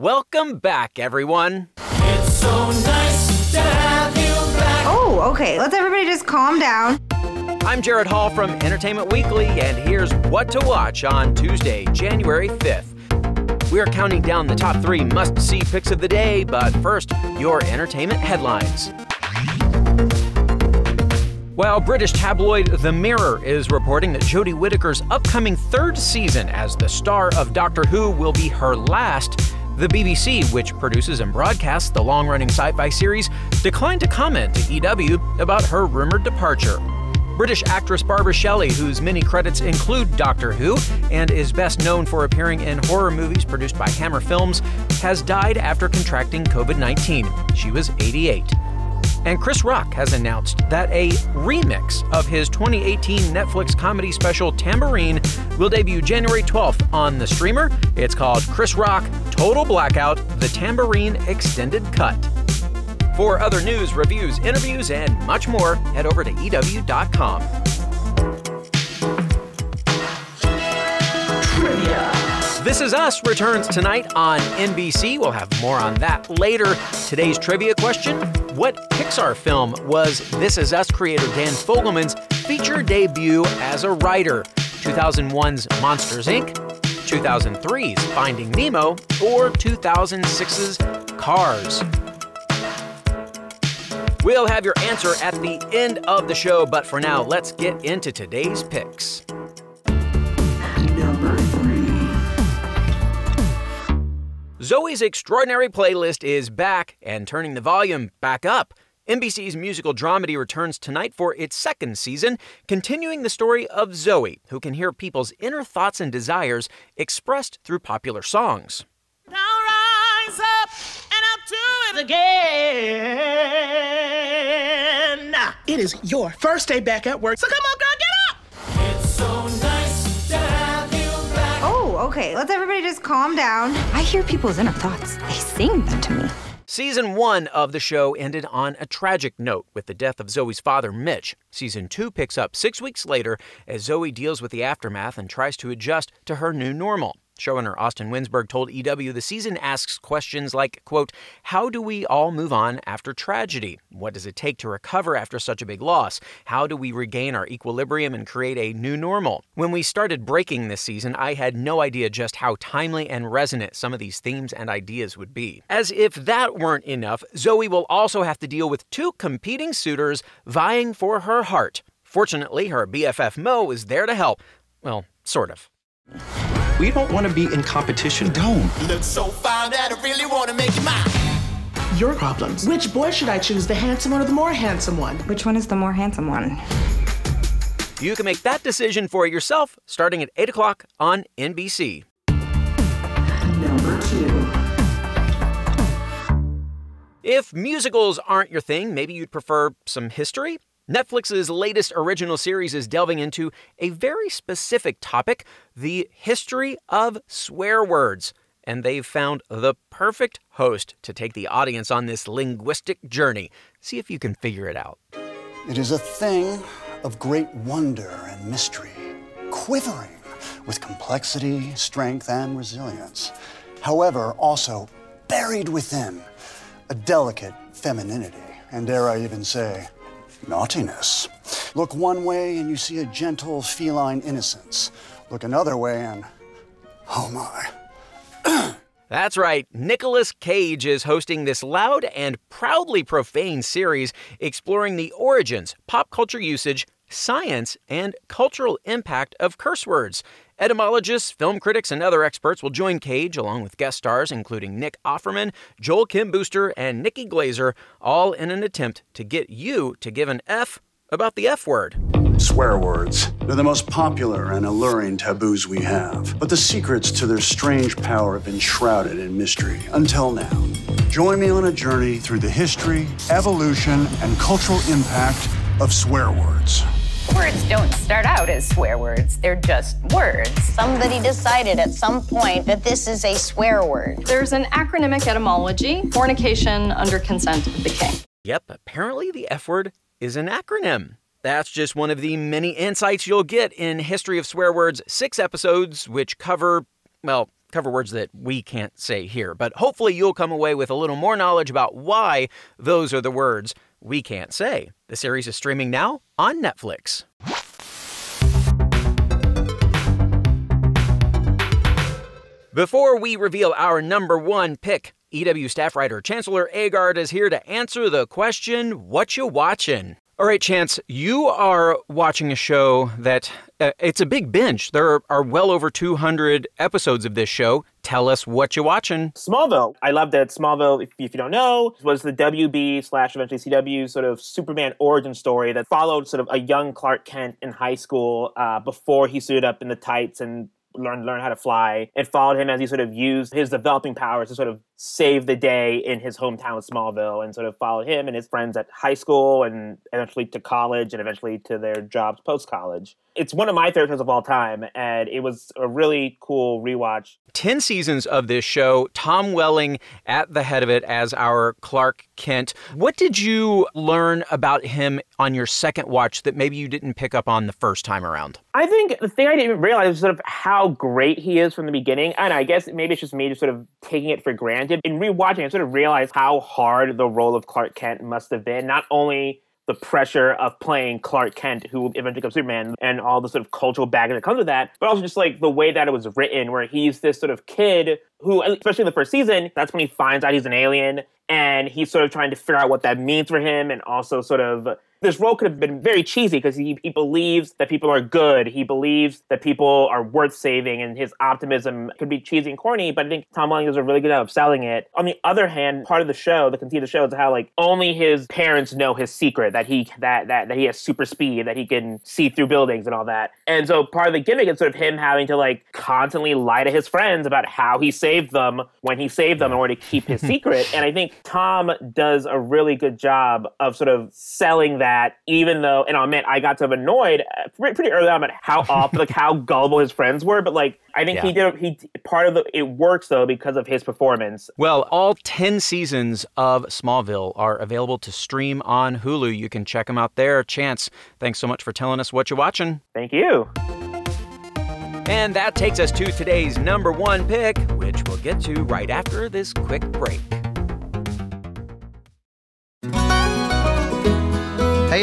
Welcome back, everyone. It's so nice to have you back. Oh, okay. Let's everybody just calm down. I'm Gerrad Hall from Entertainment Weekly, and here's what to watch on Tuesday, January 5th. We're counting down the top three must see picks of the day, but first, your entertainment headlines. While British tabloid The Mirror is reporting that Jodie Whittaker's upcoming third season as the star of Doctor Who will be her last, the BBC, which produces and broadcasts the long running sci fi series, declined to comment to EW about her rumored departure. British actress Barbara Shelley, whose many credits include Doctor Who and is best known for appearing in horror movies produced by Hammer Films, has died after contracting COVID 19. She was 88. And Chris Rock has announced that a remix of his 2018 Netflix comedy special Tambourine will debut January 12th on the streamer. It's called Chris Rock Total Blackout The Tambourine Extended Cut. For other news, reviews, interviews, and much more, head over to EW.com. Trivia. This Is Us returns tonight on NBC. We'll have more on that later. Today's trivia question What Pixar film was This Is Us creator Dan Fogelman's feature debut as a writer? 2001's Monsters Inc., 2003's Finding Nemo, or 2006's Cars? We'll have your answer at the end of the show, but for now, let's get into today's picks. Number three. Zoey's Extraordinary Playlist is back and turning the volume back up. NBC's musical dramedy returns tonight for its second season, continuing the story of Zoey, who can hear people's inner thoughts and desires expressed through popular songs. Now rise up and I'll do it again. It is your first day back at work, so come on, girl, get up! It's so nice to have you back. Oh, okay. Let's everybody just calm down. I hear people's inner thoughts. They sing them to me. Season one of the show ended on a tragic note with the death of Zoey's father, Mitch. Season two picks up six weeks later as Zoey deals with the aftermath and tries to adjust to her new normal. Showrunner Austin Winsberg told EW the season asks questions like, quote, How do we all move on after tragedy? What does it take to recover after such a big loss? How do we regain our equilibrium and create a new normal? When we started breaking this season, I had no idea just how timely and resonant some of these themes and ideas would be. As if that weren't enough, Zoey will also have to deal with two competing suitors vying for her heart. Fortunately, her BFF Mo is there to help. Well, sort of. We don't want to be in competition. We Don't. Look so fine that I really want to make you mine. Your problems. Which boy should I choose, the handsome one or the more handsome one? Which one is the more handsome one? You can make that decision for yourself starting at 8 o'clock on NBC. Number two. If musicals aren't your thing, maybe you'd prefer some history? Netflix's latest original series is delving into a very specific topic the history of swear words. And they've found the perfect host to take the audience on this linguistic journey. See if you can figure it out. It is a thing of great wonder and mystery, quivering with complexity, strength, and resilience. However, also buried within a delicate femininity, and dare I even say, naughtiness. Look one way and you see a gentle feline innocence. Look another way and, oh my. That's right, Nicolas Cage is hosting this loud and proudly profane series exploring the origins, pop culture usage, science, and cultural impact of curse words. Etymologists, film critics, and other experts will join Cage along with guest stars including Nick Offerman, Joel Kim Booster, and Nikki Glazer, all in an attempt to get you to give an F about the F word. Swear words. They're the most popular and alluring taboos we have. But the secrets to their strange power have been shrouded in mystery until now. Join me on a journey through the history, evolution, and cultural impact of swear words. Words don't start out as swear words, they're just words. Somebody decided at some point that this is a swear word. There's an acronymic etymology fornication under consent of the king. Yep, apparently the F word is an acronym. That's just one of the many insights you'll get in History of Swear Words, six episodes, which cover, well, cover words that we can't say here. But hopefully, you'll come away with a little more knowledge about why those are the words we can't say. The series is streaming now on Netflix. Before we reveal our number one pick, EW staff writer Chancellor Agard is here to answer the question, What you watching? All right, Chance, you are watching a show that uh, it's a big binge. There are well over 200 episodes of this show. Tell us what you're watching. Smallville. I love that Smallville, if, if you don't know, was the WB slash eventually CW sort of Superman origin story that followed sort of a young Clark Kent in high school uh, before he suited up in the tights and learned learn how to fly. It followed him as he sort of used his developing powers to sort of save the day in his hometown of Smallville and sort of followed him and his friends at high school and eventually to college and eventually to their jobs post college. It's one of my favorite shows of all time, and it was a really cool rewatch. 10 seasons of this show, Tom Welling at the head of it as our Clark Kent. What did you learn about him on your second watch that maybe you didn't pick up on the first time around? I think the thing I didn't realize was sort of how great he is from the beginning. And I guess maybe it's just me just sort of taking it for granted. In rewatching, I sort of realized how hard the role of Clark Kent must have been. Not only the pressure of playing Clark Kent, who eventually becomes Superman, and all the sort of cultural baggage that comes with that, but also just like the way that it was written, where he's this sort of kid who, especially in the first season, that's when he finds out he's an alien, and he's sort of trying to figure out what that means for him, and also sort of this role could have been very cheesy because he, he believes that people are good. He believes that people are worth saving, and his optimism could be cheesy and corny. But I think Tom Welling does a really good job of selling it. On the other hand, part of the show, the conceit of the show, is how like only his parents know his secret that he that that that he has super speed, that he can see through buildings and all that. And so part of the gimmick is sort of him having to like constantly lie to his friends about how he saved them when he saved them in order to keep his secret. And I think Tom does a really good job of sort of selling that that even though, and I'll admit, I got sort of annoyed uh, pretty early on about how off, like how gullible his friends were. But like, I think yeah. he did. He part of the it works though because of his performance. Well, all ten seasons of Smallville are available to stream on Hulu. You can check them out there. Chance, thanks so much for telling us what you're watching. Thank you. And that takes us to today's number one pick, which we'll get to right after this quick break.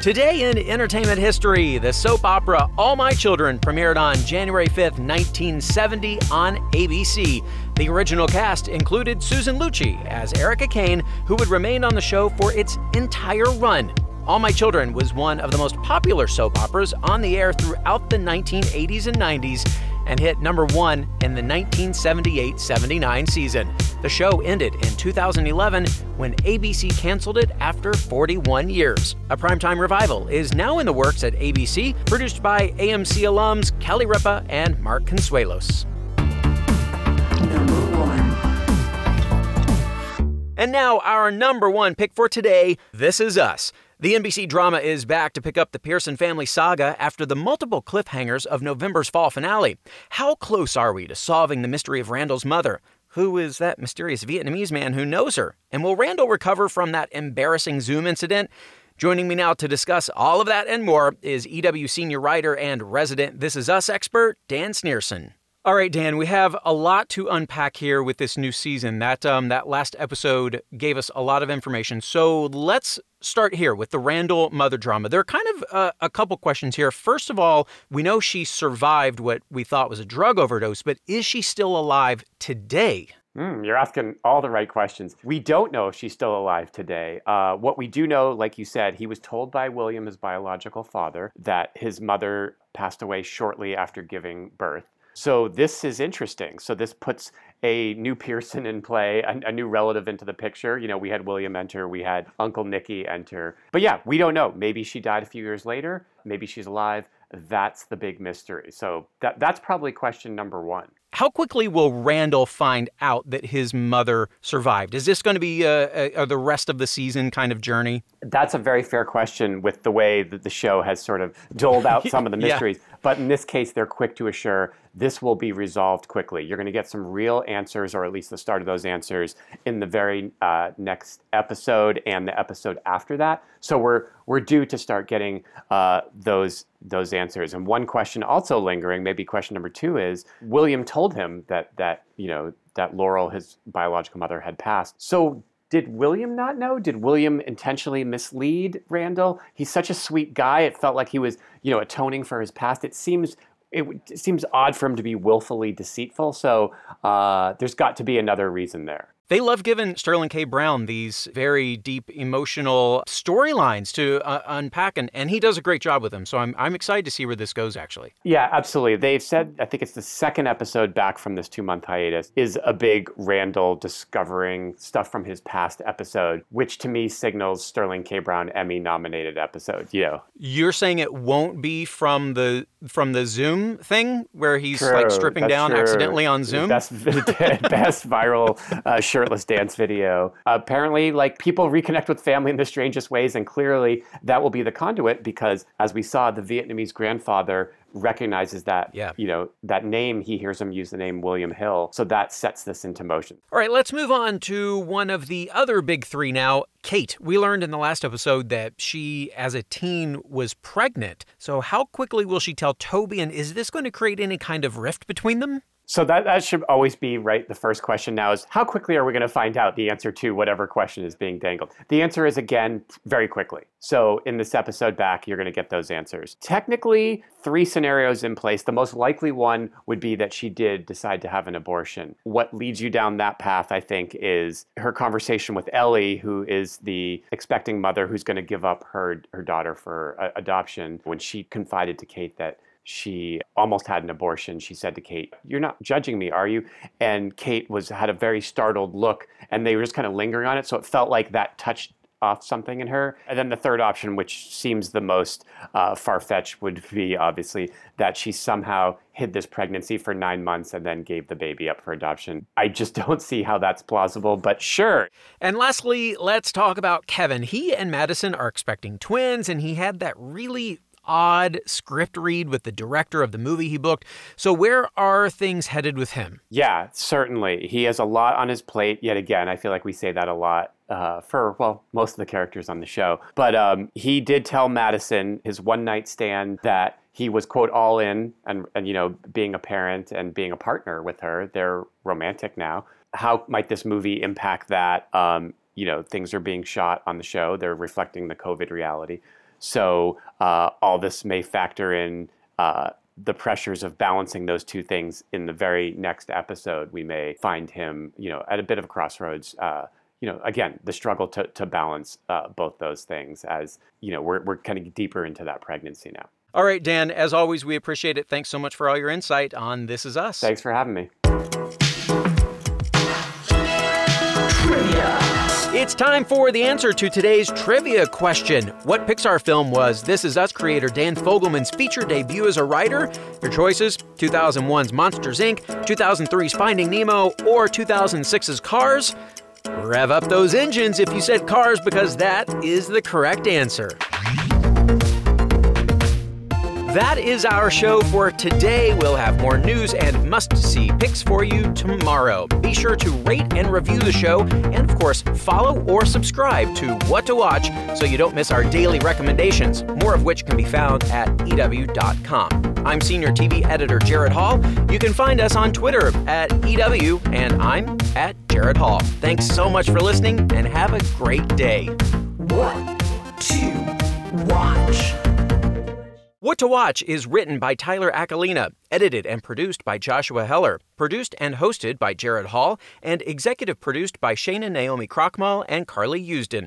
Today in entertainment history, the soap opera All My Children premiered on January 5th, 1970 on ABC. The original cast included Susan Lucci as Erica Kane, who would remain on the show for its entire run. All My Children was one of the most popular soap operas on the air throughout the 1980s and 90s and hit number one in the 1978 79 season. The show ended in 2011 when ABC canceled it after 41 years. A primetime revival is now in the works at ABC, produced by AMC alums Kelly Ripa and Mark Consuelos. And now, our number one pick for today This Is Us. The NBC drama is back to pick up the Pearson family saga after the multiple cliffhangers of November's fall finale. How close are we to solving the mystery of Randall's mother? Who is that mysterious Vietnamese man who knows her? And will Randall recover from that embarrassing Zoom incident? Joining me now to discuss all of that and more is EW senior writer and resident This Is Us expert, Dan Snierson. All right, Dan, we have a lot to unpack here with this new season. That um, that last episode gave us a lot of information. So let's start here with the Randall mother drama. There are kind of uh, a couple questions here. First of all, we know she survived what we thought was a drug overdose, but is she still alive today? Mm, you're asking all the right questions. We don't know if she's still alive today. Uh, what we do know, like you said, he was told by William, his biological father, that his mother passed away shortly after giving birth. So this is interesting. So this puts a new Pearson in play, a, a, new relative into the picture. You know, we had William enter, we had Uncle Nicky enter. But yeah, we don't know. Maybe she died a few years later. Maybe she's alive. That's the big mystery. So that, that's probably question number one. How quickly will Randall find out that his mother survived? Is this going to be a, a, a, the rest of the season kind of journey? That's a very fair question with the way that the show has sort of doled out some of the mysteries. yeah. But in this case, they're quick to assure this will be resolved quickly. You're going to get some real answers, or at least the start of those answers, in the very uh, next episode and the episode after that. So we're we're due to start getting uh, those those answers. And one question also lingering, maybe question number two, is William told him that that you know that Laurel, his biological mother, had passed. So did William not know? Did William intentionally mislead Randall? He's such a sweet guy. It felt like he was, you know, atoning for his past. It seems it, it seems odd for him to be willfully deceitful. So uh, there's got to be another reason there. They love giving Sterling K. Brown these very deep emotional storylines to uh, unpack, and, and he does a great job with them. So I'm, I'm excited to see where this goes, actually. Yeah, absolutely. They've said, I think it's the second episode back from this two month hiatus, is a big Randall discovering stuff from his past episode, which to me signals Sterling K. Brown Emmy nominated episode. You know. You're saying it won't be from the from the Zoom thing where he's true, like stripping down true. accidentally on Zoom? Best, best viral uh, shirtless dance video. Apparently, like people reconnect with family in the strangest ways, and clearly that will be the conduit because, as we saw, the Vietnamese grandfather recognizes that yeah. you know that name he hears him use the name William Hill so that sets this into motion. All right, let's move on to one of the other big 3 now, Kate. We learned in the last episode that she as a teen was pregnant. So how quickly will she tell Toby and is this going to create any kind of rift between them? So that, that should always be right. The first question now is how quickly are we going to find out the answer to whatever question is being dangled? The answer is again very quickly. So in this episode back, you're going to get those answers. Technically, three scenarios in place. The most likely one would be that she did decide to have an abortion. What leads you down that path, I think, is her conversation with Ellie, who is the expecting mother who's going to give up her her daughter for uh, adoption. When she confided to Kate that she almost had an abortion. She said to Kate, "You're not judging me, are you?" And Kate was had a very startled look, and they were just kind of lingering on it. So it felt like that touched off something in her. And then the third option, which seems the most uh, far fetched, would be obviously that she somehow hid this pregnancy for nine months and then gave the baby up for adoption. I just don't see how that's plausible, but sure. And lastly, let's talk about Kevin. He and Madison are expecting twins, and he had that really odd script read with the director of the movie he booked. So, where are things headed with him? Yeah, certainly. He has a lot on his plate. Yet again, I feel like we say that a lot uh, for well most of the characters on the show. But um, he did tell Madison his one night stand that he was quote all in and and you know being a parent and being a partner with her. They're romantic now. How might this movie impact that? Um, you know, things are being shot on the show. They're reflecting the COVID reality. So uh, all this may factor in uh, the pressures of balancing those two things in the very next episode. We may find him, you know, at a bit of a crossroads. Uh, you know, again, the struggle to, to balance uh, both those things as, you know, we're, we're kind of deeper into that pregnancy now. All right, Dan, as always, we appreciate it. Thanks so much for all your insight on This Is Us. Thanks for having me. It's time for the answer to today's trivia question. What Pixar film was This Is Us creator Dan Fogelman's feature debut as a writer? Your choices 2001's Monsters Inc., 2003's Finding Nemo, or 2006's Cars? Rev up those engines if you said Cars because that is the correct answer. That is our show for today. We'll have more news and must see picks for you tomorrow. Be sure to rate and review the show, and of course, follow or subscribe to What to Watch so you don't miss our daily recommendations, more of which can be found at EW.com. I'm Senior TV Editor Gerrad Hall. You can find us on Twitter at EW, and I'm at Gerrad Hall. Thanks so much for listening, and have a great day. What to watch? What to Watch is written by Tyler Aquilina, edited and produced by Joshua Heller, produced and hosted by Gerrad Hall, and executive produced by Shana Naomi Krochmal and Carly Usden.